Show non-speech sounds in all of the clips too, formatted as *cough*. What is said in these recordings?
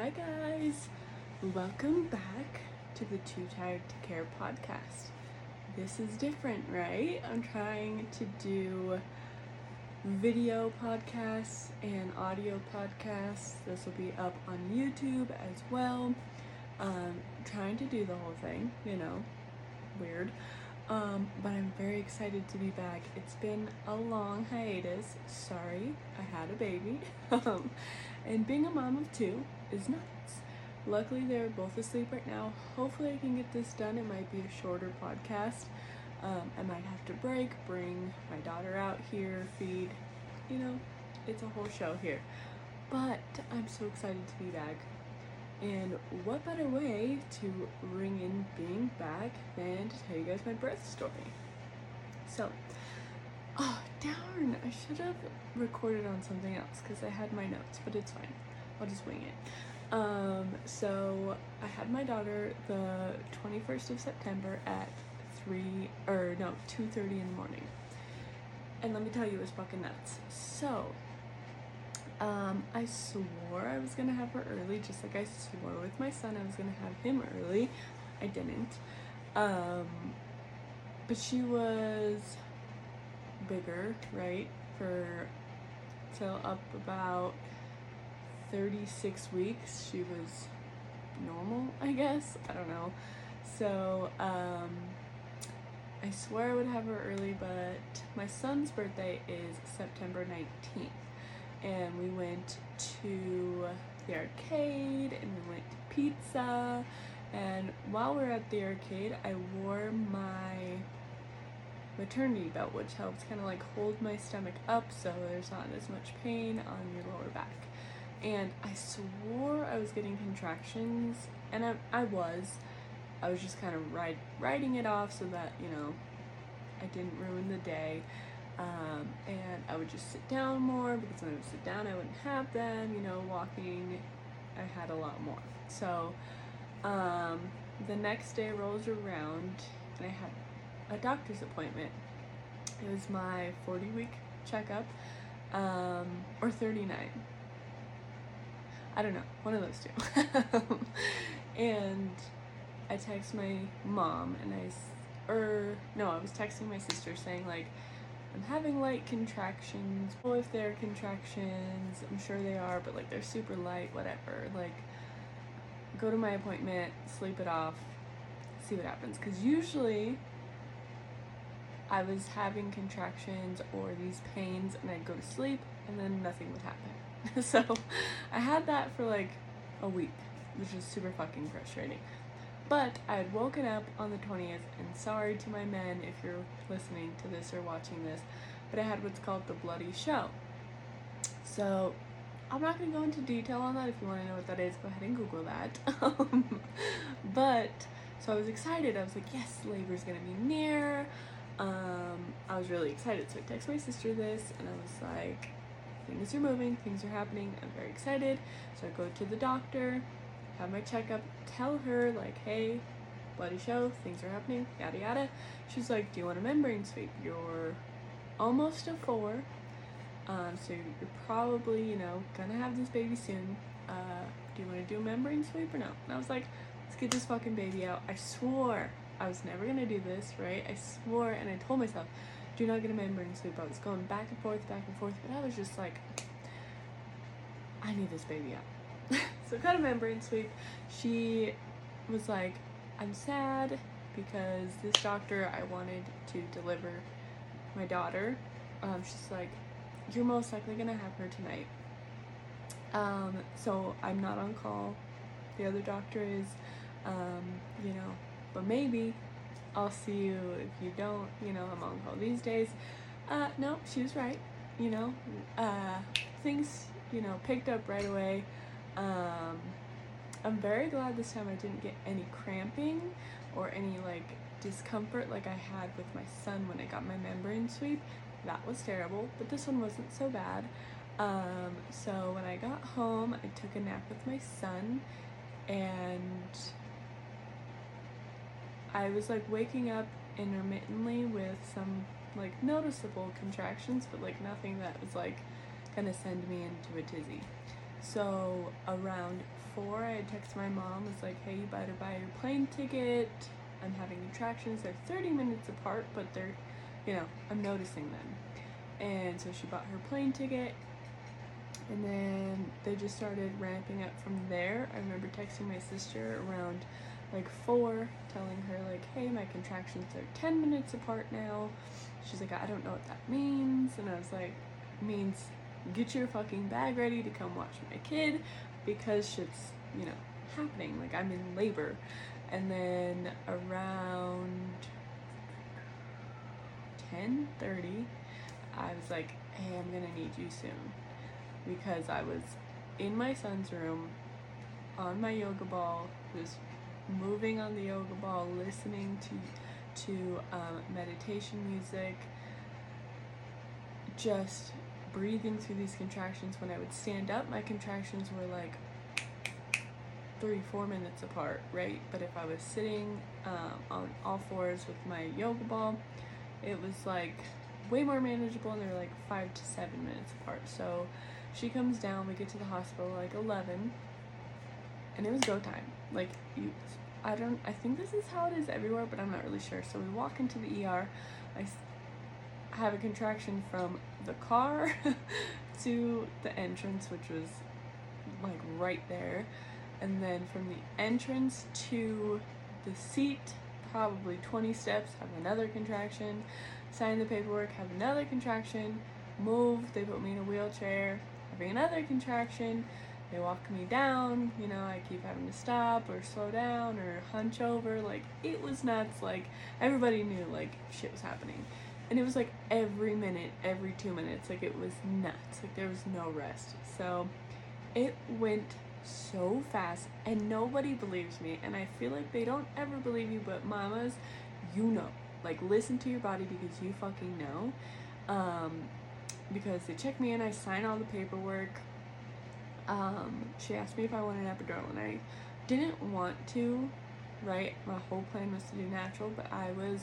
Hi, guys. Welcome back to the Too Tired to Care podcast. This is different, right? I'm trying to do video podcasts and audio podcasts. This will be up on YouTube as well. Um, trying to do the whole thing, you know, weird. Um, but I'm very excited to be back. It's been a long hiatus. Sorry, I had a baby. *laughs* um, and being a mom of two is nuts. Luckily, they're both asleep right now. Hopefully, I can get this done. It might be a shorter podcast. Um, I might have to break, bring my daughter out here, feed. You know, it's a whole show here. But I'm so excited to be back. And what better way to ring in being back than to tell you guys my birth story? So, oh darn, I should have recorded on something else because I had my notes, but it's fine. I'll just wing it. Um, so I had my daughter the 21st of September at 3 or no 2:30 in the morning. And let me tell you, it was fucking nuts. So, um, I swore I was gonna have her early, just like I swore with my son I was gonna have him early. I didn't. Um, but she was bigger, right? For till up about 36 weeks, she was normal, I guess. I don't know. So, um, I swear I would have her early, but my son's birthday is September 19th and we went to the arcade and we went to pizza and while we are at the arcade I wore my maternity belt which helps kind of like hold my stomach up so there's not as much pain on your lower back and I swore I was getting contractions and I, I was I was just kind of ride, riding it off so that you know I didn't ruin the day um, and I would just sit down more because when I would sit down, I wouldn't have them. You know, walking, I had a lot more. So um, the next day rolls around, and I had a doctor's appointment. It was my 40 week checkup, um, or 39. I don't know, one of those two. *laughs* and I text my mom, and I, or er, no, I was texting my sister saying, like, I'm having light contractions. Well, if they're contractions, I'm sure they are, but like they're super light, whatever. Like, go to my appointment, sleep it off, see what happens. Because usually I was having contractions or these pains, and I'd go to sleep, and then nothing would happen. *laughs* so I had that for like a week, which is super fucking frustrating. But I had woken up on the 20th, and sorry to my men if you're listening to this or watching this, but I had what's called the bloody show. So I'm not going to go into detail on that. If you want to know what that is, go ahead and Google that. *laughs* Um, but so I was excited. I was like, yes, labor's going to be near. Um, I was really excited. So I texted my sister this, and I was like, things are moving, things are happening. I'm very excited. So I go to the doctor have my checkup, tell her like, hey, bloody show, things are happening, yada yada. She's like, do you want a membrane sweep? You're almost a four, um, so you're probably, you know, gonna have this baby soon. Uh, do you want to do a membrane sweep or no? And I was like, let's get this fucking baby out. I swore I was never gonna do this, right? I swore, and I told myself, do not get a membrane sweep. I was going back and forth, back and forth, but I was just like, I need this baby out. *laughs* so got a membrane sweep. She was like, I'm sad because this doctor I wanted to deliver my daughter. Um, she's like, you're most likely gonna have her tonight. Um, so I'm not on call. The other doctor is, um, you know, but maybe I'll see you if you don't, you know, I'm on call these days. Uh, no, she was right. You know, uh, things, you know, picked up right away. Um, I'm very glad this time I didn't get any cramping or any like discomfort like I had with my son when I got my membrane sweep. That was terrible, but this one wasn't so bad. Um, so when I got home, I took a nap with my son and I was like waking up intermittently with some like noticeable contractions, but like nothing that was like gonna send me into a tizzy. So around four, I had texted my mom, was like, hey, you better buy your plane ticket. I'm having contractions. They're 30 minutes apart, but they're, you know, I'm noticing them. And so she bought her plane ticket. And then they just started ramping up from there. I remember texting my sister around like four, telling her, like, hey, my contractions are 10 minutes apart now. She's like, I don't know what that means. And I was like, means get your fucking bag ready to come watch my kid because shit's, you know, happening. Like I'm in labor. And then around 10:30, I was like, "Hey, I'm to need you soon." Because I was in my son's room on my yoga ball, just moving on the yoga ball, listening to to um, meditation music, just breathing through these contractions. When I would stand up, my contractions were like three, four minutes apart, right? But if I was sitting um, on all fours with my yoga ball, it was like way more manageable and they're like five to seven minutes apart. So she comes down, we get to the hospital like 11, and it was go time. Like, you, I don't, I think this is how it is everywhere, but I'm not really sure. So we walk into the ER. I have a contraction from the car *laughs* to the entrance, which was like right there. And then from the entrance to the seat, probably 20 steps, have another contraction. Sign the paperwork, have another contraction. Move, they put me in a wheelchair, having another contraction. They walk me down, you know, I keep having to stop or slow down or hunch over. Like, it was nuts. Like, everybody knew, like, shit was happening and it was like every minute every two minutes like it was nuts like there was no rest so it went so fast and nobody believes me and i feel like they don't ever believe you but mamas you know like listen to your body because you fucking know um because they check me in i sign all the paperwork um she asked me if i wanted an epidural and i didn't want to right my whole plan was to do natural but i was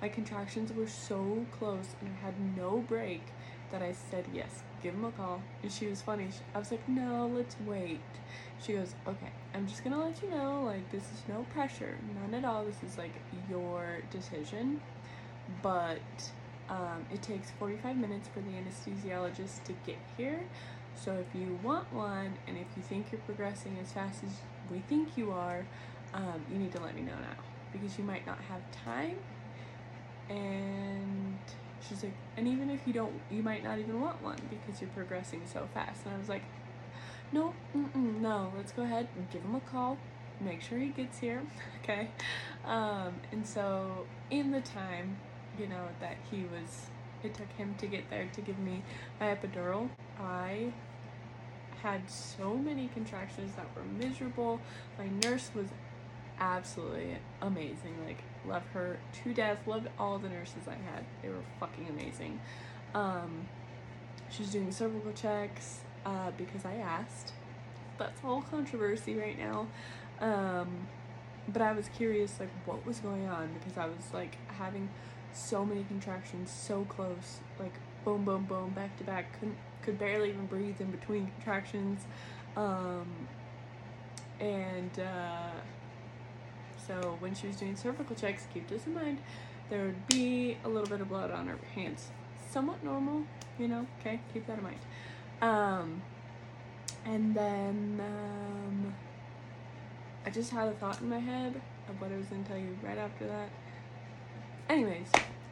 my contractions were so close and I had no break that I said yes, give him a call. And she was funny. I was like, no, let's wait. She goes, okay, I'm just gonna let you know, like, this is no pressure, none at all. This is like your decision. But um, it takes 45 minutes for the anesthesiologist to get here. So if you want one and if you think you're progressing as fast as we think you are, um, you need to let me know now because you might not have time. And she's like and even if you don't you might not even want one because you're progressing so fast. And i was like no no let's go ahead and give him a call make sure he gets here *laughs* okay? Um, and so in the time you know that he was it took him to get there to give me my epidural i had so many contractions that were miserable my nurse was absolutely amazing like love her to death. Loved all the nurses I had. They were fucking amazing. Um, she was doing cervical checks uh, because I asked. That's all controversy right now. Um, but I was curious, like, what was going on because I was like having so many contractions so close, like boom, boom, boom, back to back. Couldn't could barely even breathe in between contractions. Um, and uh, so when she was doing cervical checks, keep this in mind, there would be a little bit of blood on her hands. Somewhat normal, you know, okay? Keep that in mind. Um, and then um, I just had a thought in my head of what I was going to tell you right after that. Anyways,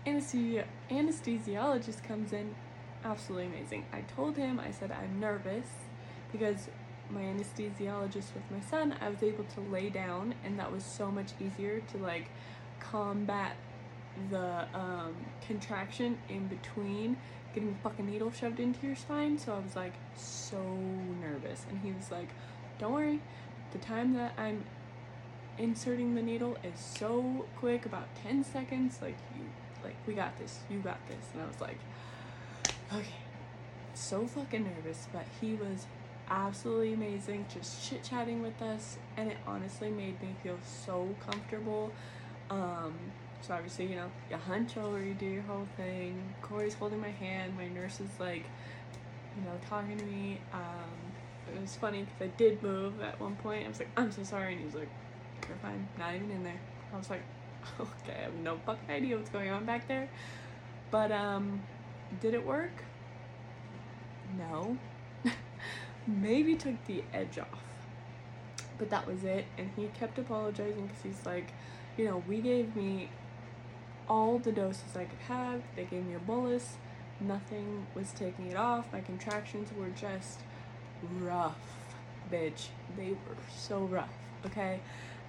anesthesia, anesthesiologist comes in, absolutely amazing. I told him, I said, I'm nervous because my anesthesiologist with my son, I was able to lay down, and that was so much easier to like combat the um, contraction in between getting the fucking needle shoved into your spine. So I was like so nervous, and he was like, "Don't worry, the time that I'm inserting the needle is so quick, about 10 seconds. Like you, like we got this, you got this." And I was like, "Okay." So fucking nervous, but he was absolutely amazing, just chit chatting with us, and it honestly made me feel so comfortable. Um, so obviously, you know, you hunch over, you do your whole thing. Corey's holding my hand. My nurse is like, you know, talking to me. Um, it was funny because I did move at one point. I was like, I'm so sorry. And he was like, You're fine, not even in there. I was like, *laughs* Okay, I have no fucking idea what's going on back there. But, um, did it work? No. *laughs* Maybe took the edge off. But that was it. And he kept apologizing because he's like, You know, we gave me all the doses I could have. They gave me a bolus. Nothing was taking it off. My contractions were just rough, bitch. They were so rough, okay?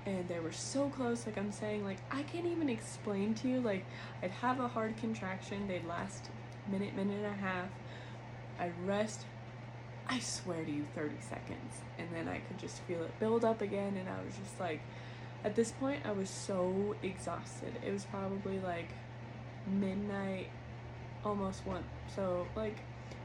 And they were so close, like I'm saying, like I can't even explain to you. Like I'd have a hard contraction, they'd last minute, minute and a half. I'd rest, I swear to you, 30 seconds. And then I could just feel it build up again, and I was just like, at this point, I was so exhausted. It was probably like midnight, almost one. So like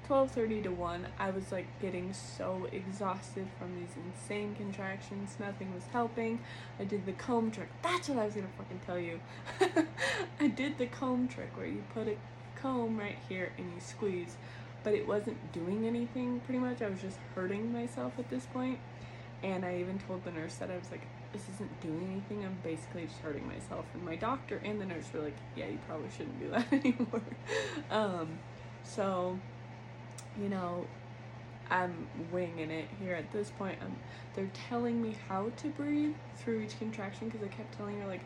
12:30 to 1, I was like getting so exhausted from these insane contractions. Nothing was helping. I did the comb trick. That's what I was to fucking tell you. *laughs* I did the comb trick where you put a comb right here and you squeeze, but it wasn't doing anything pretty much. I was just hurting myself at this. And I even told the nurse that I was like, this isn't doing anything. I'm basically just hurting myself. And my doctor and the nurse were like, yeah, you probably shouldn't do *laughs* that anymore. um, so, you know, I'm winging it here at this point. I'm, they're telling me how to breathe through each contraction because I kept telling her, like,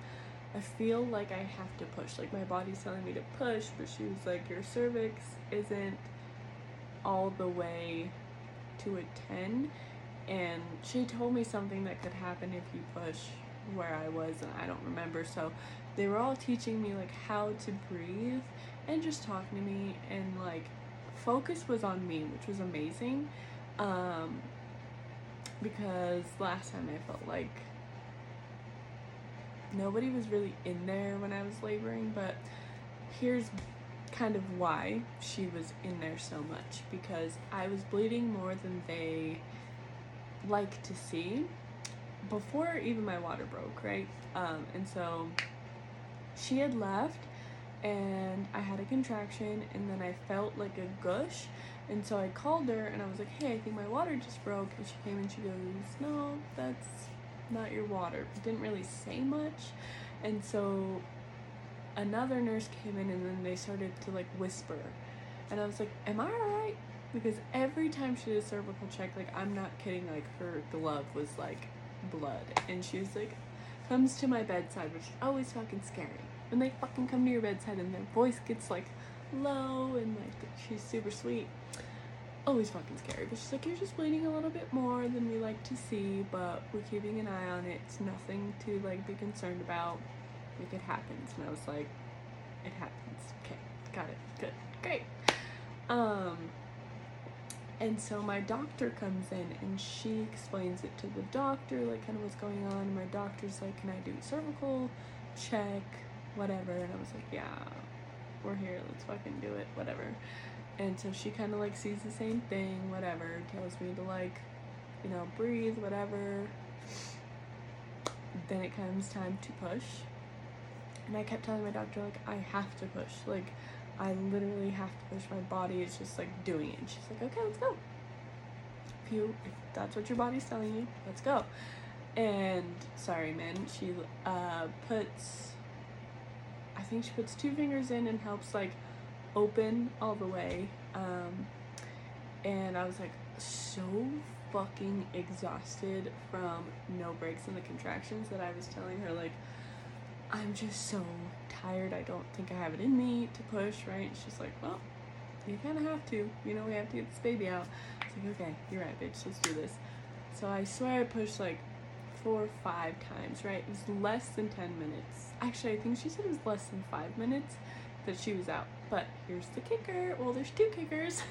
I feel like I have to push. Like, my body's telling me to push, but she was like, your cervix isn't all the way to a 10 and she told me something that could happen if you push where I was and I don't remember so they were all teaching me like how to breathe and just talking to me and like focus was on me which was amazing um because last time I felt like nobody was really in there when I was laboring but here's kind of why she was in there so much because I was bleeding more than they like to see before even my water broke, right? Um, and so she had left and I had a contraction and then I felt like a gush. And so I called her and I was like, hey, I think my water just broke. And she came and she goes, no, that's not your water. didn't really say much. And so another nurse came in and then they started to like whisper. And I was like, am I alright? because every time she did a cervical check, like I'm not kidding, like her glove was like blood, and she was like, comes to my bedside, which is always fucking scary. When they fucking come to your bedside and their voice gets like low and like she's super sweet, always fucking scary. But she's like, you're just bleeding a little bit more than we like to see, but we're keeping an eye on it. It's nothing to like be concerned about. Like it happens, and I was like, it happens. Okay, got it. Good, great. Um and so my doctor comes in and she explains it to the doctor, like kind of what's going on. And my doctor's like, Can I do a cervical check? Whatever. And I was like, Yeah, we're here, let's fucking do it, whatever. And so she kind of like sees the same thing, whatever, tells me to like, you know, breathe, whatever. Then it comes time to push. And I kept telling my doctor, like, I have to push. Like, I literally have to push my body. It's just like doing it. And she's like, okay, let's go. If you, if that's what your body's telling you, let's go. And sorry, man, she uh, puts, I think she puts two fingers in and helps like open all the way. Um, and I was like so fucking exhausted from no breaks in the contractions that I was telling her like I'm just so tired. I don't think I have it in me to push, right? She's like, well, you kind of have to. You know, we have to get this baby out. It's like, okay, you're right, bitch. Let's do this. So I swear I pushed like four or five times, right? It was less than 10 minutes. Actually, I think she said it was less than five minutes that she was out. But here's the kicker. Well, there's two kickers.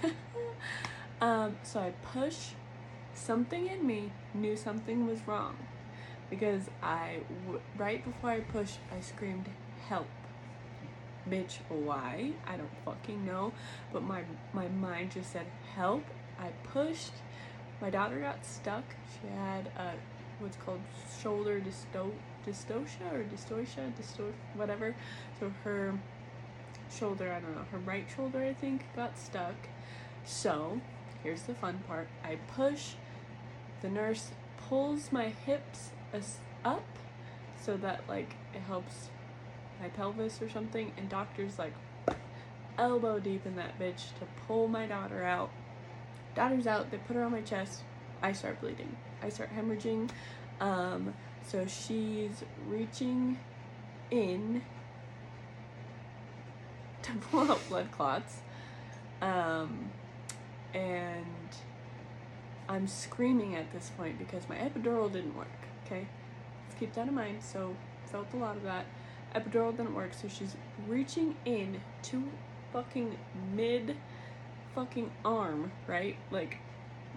*laughs* um, so I push. Something in me knew something was wrong because I, right before I pushed, I screamed, help. Bitch, why? I don't fucking know. But my, my mind just said, help. I pushed. My daughter got stuck. She had a, what's called shoulder dysto- dystocia or dystocia, distor- whatever. So her shoulder, I don't know, her right shoulder, I think, got stuck. So, here's the fun part. I push the nurse pulls my hips up so that like it helps my pelvis or something and doctors like elbow deep in that bitch to pull my daughter out daughter's out they put her on my chest i start bleeding i start hemorrhaging um, so she's reaching in to *laughs* pull out blood clots um, and I'm screaming at this point because my epidural didn't work, okay? Let's keep that in mind. So, felt a lot of that. Epidural didn't work, so she's reaching in to fucking mid fucking arm, right? Like,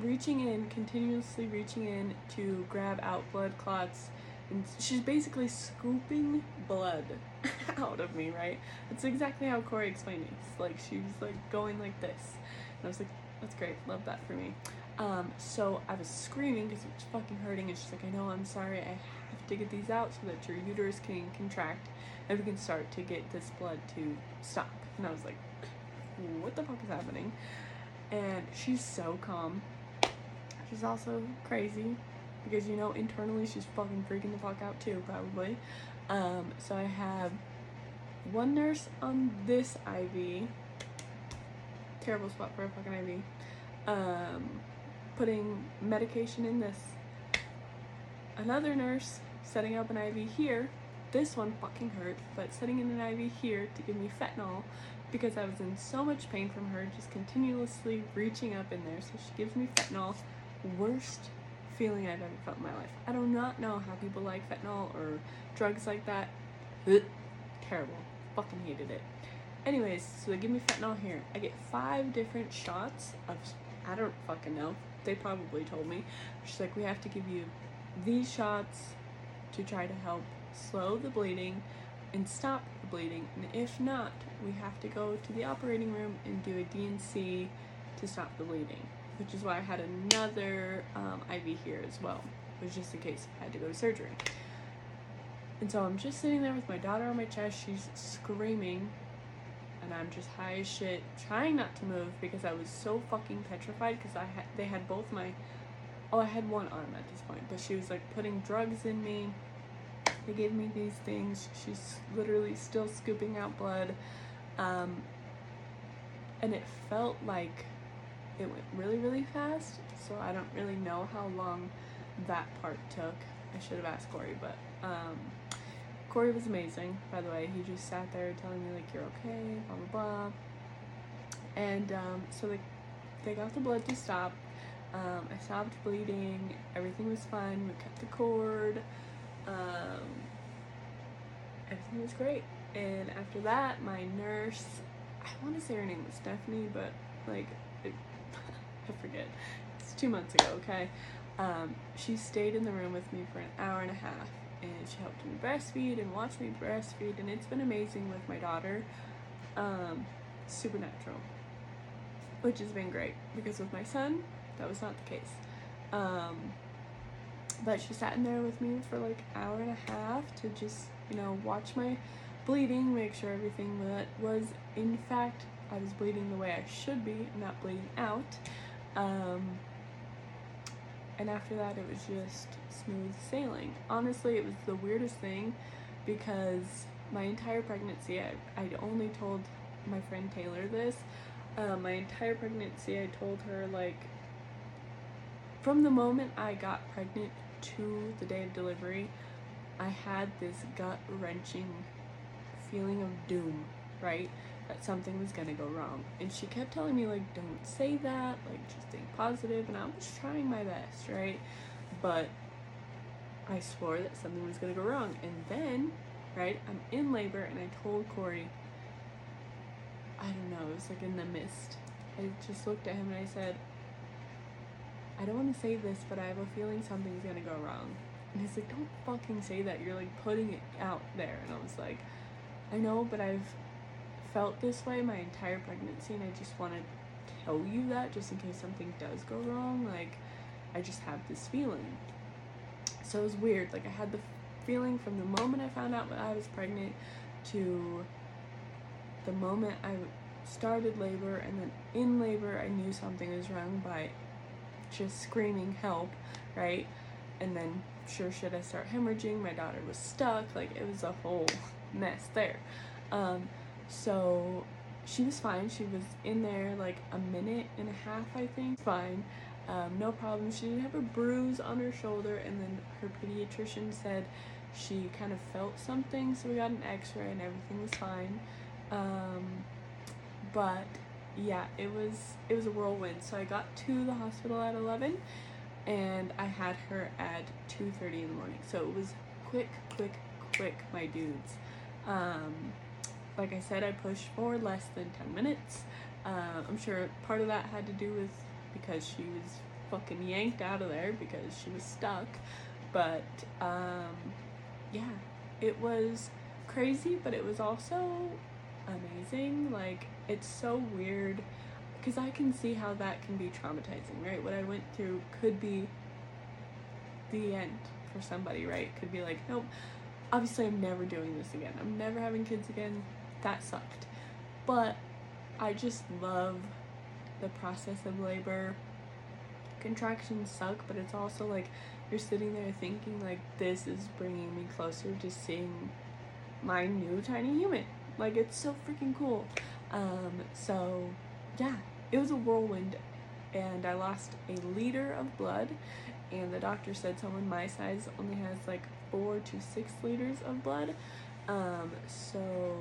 reaching in, continuously reaching in to grab out blood clots. And she's basically scooping blood *laughs* out of me, right? That's exactly how Corey explained it. It's like she was like going like this. And I was like, that's great, love that for me. Um, so I was screaming because it was fucking hurting, and she's like, I know, I'm sorry, I have to get these out so that your uterus can contract and we can start to get this blood to stop. And I was like, what the fuck is happening? And she's so calm. She's also crazy because you know internally she's fucking freaking the fuck out too, probably. Um, so I have one nurse on this IV. Terrible spot for a fucking IV. Um, putting medication in this. Another nurse setting up an IV here. This one fucking hurt, but setting in an IV here to give me fentanyl because I was in so much pain from her just continuously reaching up in there. So she gives me fentanyl. Worst feeling I've ever felt in my life. I do not know how people like fentanyl or drugs like that. Ugh. Terrible. Fucking hated it. Anyways, so they give me fentanyl here. I get five different shots of I don't fucking know they probably told me. She's like, we have to give you these shots to try to help slow the bleeding and stop the bleeding. And if not, we have to go to the operating room and do a D&C to stop the bleeding. Which is why I had another um, IV here as well. Was just in case I had to go to surgery. And so I'm just sitting there with my daughter on my chest. She's screaming and I'm just high as shit, trying not to move because I was so fucking petrified because I had they had both my oh I had one arm at this point, but she was like putting drugs in me. They gave me these things. She's literally still scooping out blood, um, and it felt like it went really really fast. So I don't really know how long that part took. I should have asked Corey, but um, Corey was amazing, by the way. He just sat there telling me, like, you're okay, blah, blah, blah. And um, so they, they got the blood to stop. Um, I stopped bleeding. Everything was fine. We cut the cord. Um, everything was great. And after that, my nurse, I want to say her name was Stephanie, but like, I forget. It's two months ago, okay? Um, she stayed in the room with me for an hour and a half and she helped me breastfeed and watch me breastfeed and it's been amazing with my daughter um, supernatural which has been great because with my son that was not the case um, but she sat in there with me for like an hour and a half to just you know watch my bleeding make sure everything that was in fact i was bleeding the way i should be not bleeding out um, and after that it was just smooth sailing. Honestly it was the weirdest thing because my entire pregnancy I, i'd only told my friend taylor this. Uh, my entire pregnancy i told her like from the moment i got pregnant to the day of delivery i had this gut wrenching feeling of doom right something was gonna go wrong. And she kept telling me, like, don't say that, like, just think positive. And I was trying my best, right? But I swore that something was gonna go wrong. And then, right, I'm in labor and I told Corey, I don't know, it was like in the mist. I just looked at him and I said, I don't want to say this, but I have a feeling something's gonna go wrong. And he's like, don't fucking say that. You're like putting it out there. And I was like, I know, but I've felt this way my entire pregnancy and I just want to tell you that just in case something does go wrong. Like, I just have this feeling. So it was weird. Like, I had the feeling from the moment I found out that I was pregnant to the moment I started labor and then in labor I knew something was wrong by just screaming help, right? And then sure should I start hemorrhaging? My daughter was stuck. Like it was a whole mess there. Um, so she was fine. She was in there like a minute and a half, I think. Fine. Um, no problem. She didn't have a bruise on her shoulder, and then her pediatrician said she kind of felt something, so we got an x ray and everything was fine. Um, but yeah, it was it was a whirlwind. So I got to the hospital at 11 and I had her at 2:30 in the morning. So it was quick, quick, quick, my dudes. Um, like I said, I pushed for less than 10 minutes. Uh, I'm sure part of that had to do with because she was fucking yanked out of there because she was stuck. But um, yeah, it was crazy, but it was also amazing. Like, it's so weird because I can see how that can be traumatizing, right? What I went through could be the end for somebody, right? Could be like, nope, obviously I'm never doing this again. I'm never having kids again. That sucked. But I just love the process of labor. Contractions suck, but it's also like you're sitting there thinking like this is bringing me closer to seeing my new tiny human. Like it's so freaking cool. Um, so yeah, it was a whirlwind and I lost a liter of blood and the doctor said someone my size only has like four to six liters of blood. Um, so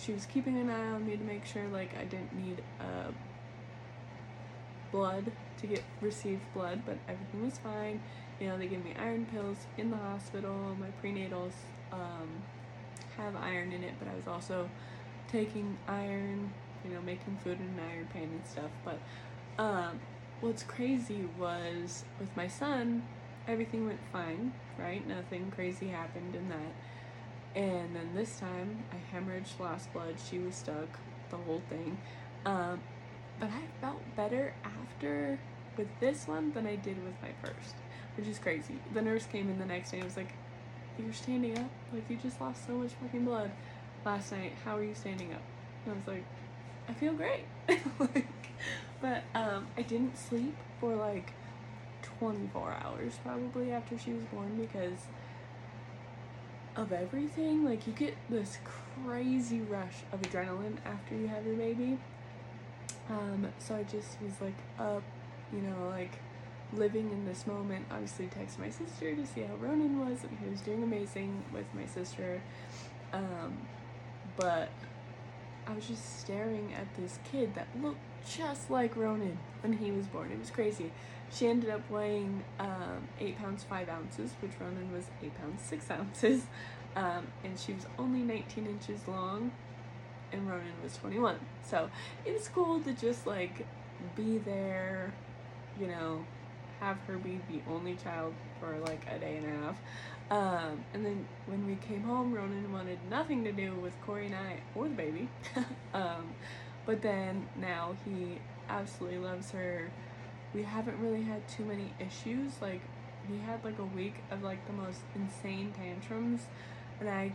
she was keeping an eye on me to make sure like I didn't need uh, blood to get receive blood, but everything was fine. You know, they gave me iron pills in the hospital. My prenatals um, have iron in it, but I was also taking iron, you know, making food in an iron pan and stuff. But um, what's crazy was with my son, everything went fine, right? Nothing crazy happened in that. And then this time, I hemorrhaged, lost blood, she was stuck, the whole thing. Um, but I felt better after with this one than I did with my first, which is crazy. The nurse came in the next day and was like, You're standing up? Like, you just lost so much fucking blood last night. How are you standing up? And I was like, I feel great. *laughs* like, but um, I didn't sleep for like 24 hours probably after she was born because of everything. Like, you get this crazy rush of adrenaline after you have your baby. Um, so I just was like up, you know, like living in this moment. Obviously, texted my sister to see how Ronan was, and he was doing amazing with my sister. Um, but I was just staring at this kid that looked just like Ronan when he was born. It was crazy. She ended up weighing um, 8 pounds 5 ounces, which Ronan was 8 pounds 6 *laughs* ounces. Um, and she was only 19 inches long, and Ronan was 21. So it was cool to just like be there, you know, have her be the only child for like a day and a half. Um, and then when we came home, Ronan wanted nothing to do with Corey and I or the baby. *laughs* um, but then now he absolutely loves her. We haven't really had too many issues. Like, he had like a week of like the most insane tantrums, and I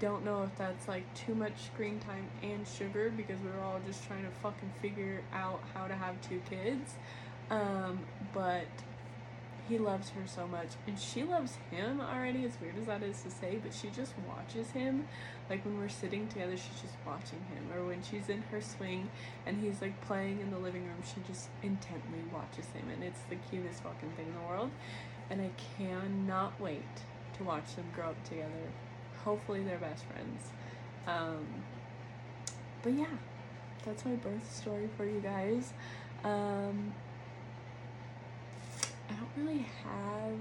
don't know if that's like too much screen time and sugar because we were all just trying to fucking figure out how to have two kids. Um, but he loves her so much and she loves him already as weird as that is to say but she just watches him. Like when we're sitting together she's just watching him. Or when she's in her swing and he's like playing in the living room she just intently watches him and it's the cutest fucking thing in the world. And i cannot wait to watch them grow up together. Hopefully they're best friends. Um, but yeah that's my birth story for you guys. Um, I don't really have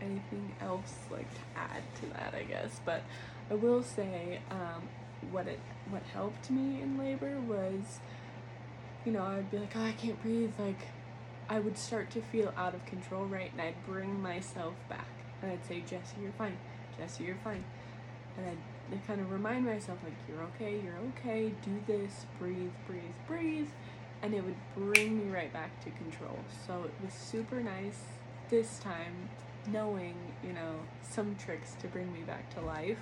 anything else like to add to that, I guess. But I will say, um, what it what helped me in labor was, you know, I'd be like, oh, I can't breathe. Like, I would start to feel out of control, right? And I'd bring myself back, and I'd say, Jesse, you're fine. Jesse, you're fine. And I'd, kind of remind myself, like, you're okay, you're okay. Do this. Breathe, breathe, breathe and it would bring me right back to control. So it was super nice this time knowing, you know, some tricks to bring me back to life.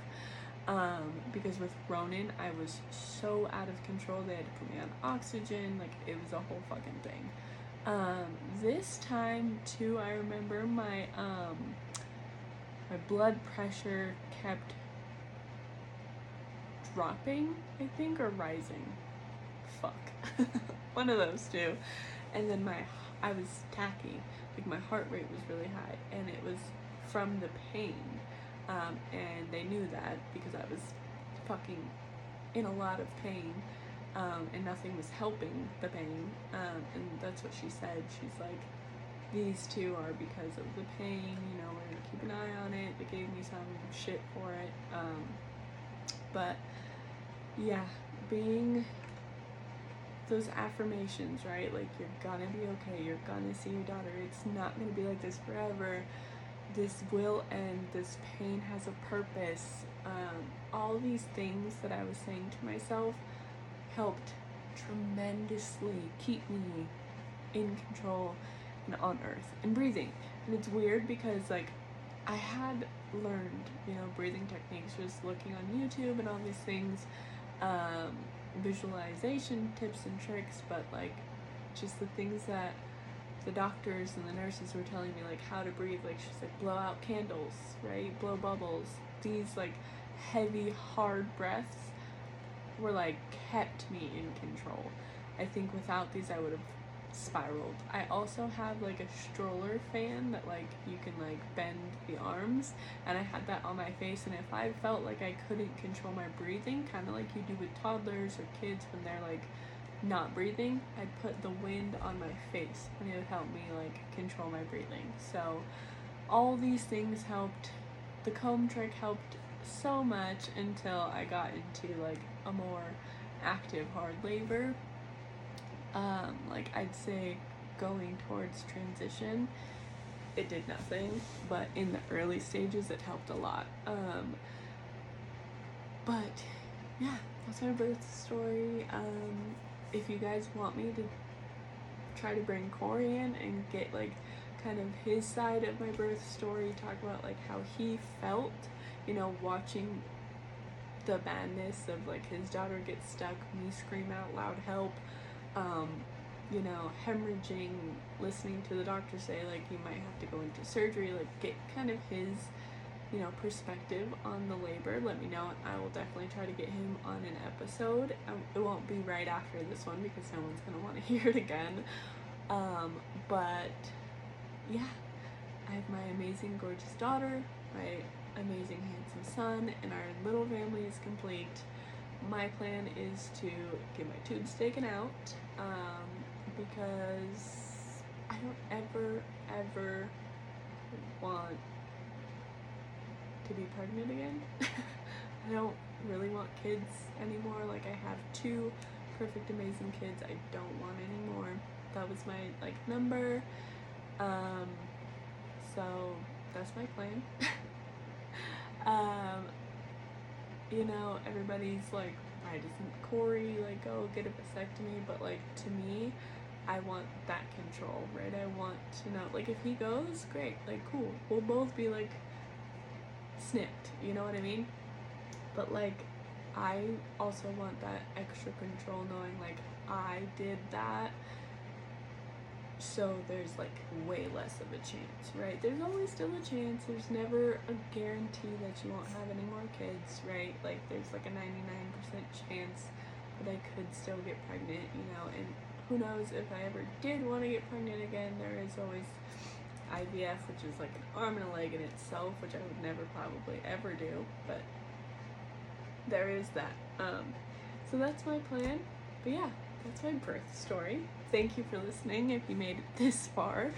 Um, because with Ronan, I was so out of control. They had to put me on oxygen. Like, it was a whole fucking thing. Um, this time too, I remember my um, my blood pressure kept dropping, I think, or rising. Fuck, *laughs* one of those two. And then my I was tacky, like my heart rate was really high, and it was from the pain. Um, and they knew that because I was fucking in a lot of pain um, and nothing was helping the pain. Um, and that's what she said. She's like, these two are because of the pain, you know, we're gonna keep an eye on it. They gave me some shit for it. Um, but yeah, being those affirmations, right? Like, you're gonna be okay, you're gonna see your daughter, it's not gonna be like this forever. This will end, this pain has a purpose. Um, all these things that I was saying to myself helped tremendously keep me in control and on earth and breathing. And it's weird because like I had learned, you know, breathing techniques just looking on YouTube and all these things, um, visualization tips and tricks, but like just the things that the doctors and the nurses were telling me like how to breathe like she's like blow out candles right blow bubbles these like heavy hard breaths were like kept me in control. I think without these I would have spiraled. I also have like a stroller fan that like you can like bend the arms and I had that on my face and if I felt like I couldn't control my breathing, kind of like you do with toddlers or kids when they're like not breathing, I'd put the wind on my face and it would help me like control my breathing. So all these things helped. The comb trick helped so much until I got into like a more active hard labor. Um, like I'd say going towards transition, it did nothing, but in the early stages it helped a lot. Um, but yeah, that's my birth story. Um, if you guys want me to try to bring Corey in and get like kind of his side of my birth story, talk about like how he felt, you know, watching the madness of like his daughter get stuck, me scream out loud help, um, you know, hemorrhaging, listening to the doctor say like you might have to go into surgery, like get kind of his, you know, perspective on the labor. Let me know. I will definitely try to get him on an episode. Um, it won't be right after this one because no one's gonna want to *laughs* hear it again. Um, but yeah, I have my amazing, gorgeous daughter, my amazing, handsome son, and our little family is complete. My plan is to get my tubes taken out um, because I don't ever, ever want to be pregnant again. *laughs* I don't really want kids anymore. Like I have two perfect, amazing kids. I don't want anymore. That was my like number. Um, so that's my plan. *laughs* Um, you know, everybody's like, why doesn't Corey like go get a vasectomy? But like to me, I want that control, right? I want to know, like, if he goes, great, like, cool. We'll both be like snipped, you know what I mean? But like, I also want that extra control, knowing like I did that so there's like way less of a chance, right? There's always still a chance. There's never a guarantee that you won't have any more kids, right? Like there's like a 99% chance that I could still get pregnant, you know, and who knows if I ever did want to get pregnant again, there is always IVF, which is like an arm and a leg in itself, which I would never probably ever do, but there is that. Um, so that's my plan. But yeah, that's my birth story. Thank you for listening if you made it *laughs* this far.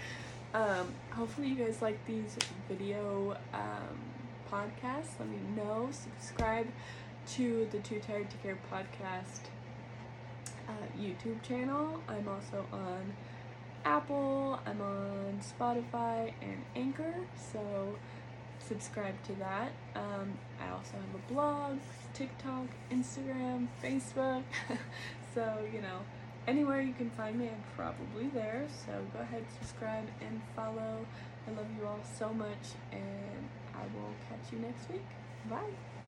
Um, hopefully you guys like these video um, podcasts. Let me know. Subscribe to the Too Tired to Care podcast uh, YouTube channel. I'm also on Apple, I'm on Spotify and Anchor, so subscribe to that. Um, I also have a blog, TikTok, Instagram, Facebook. *laughs* so, you know, anywhere you can find me, I'm probably there. So go ahead, subscribe, and follow. I love you all so much, and I will catch you next week. Bye.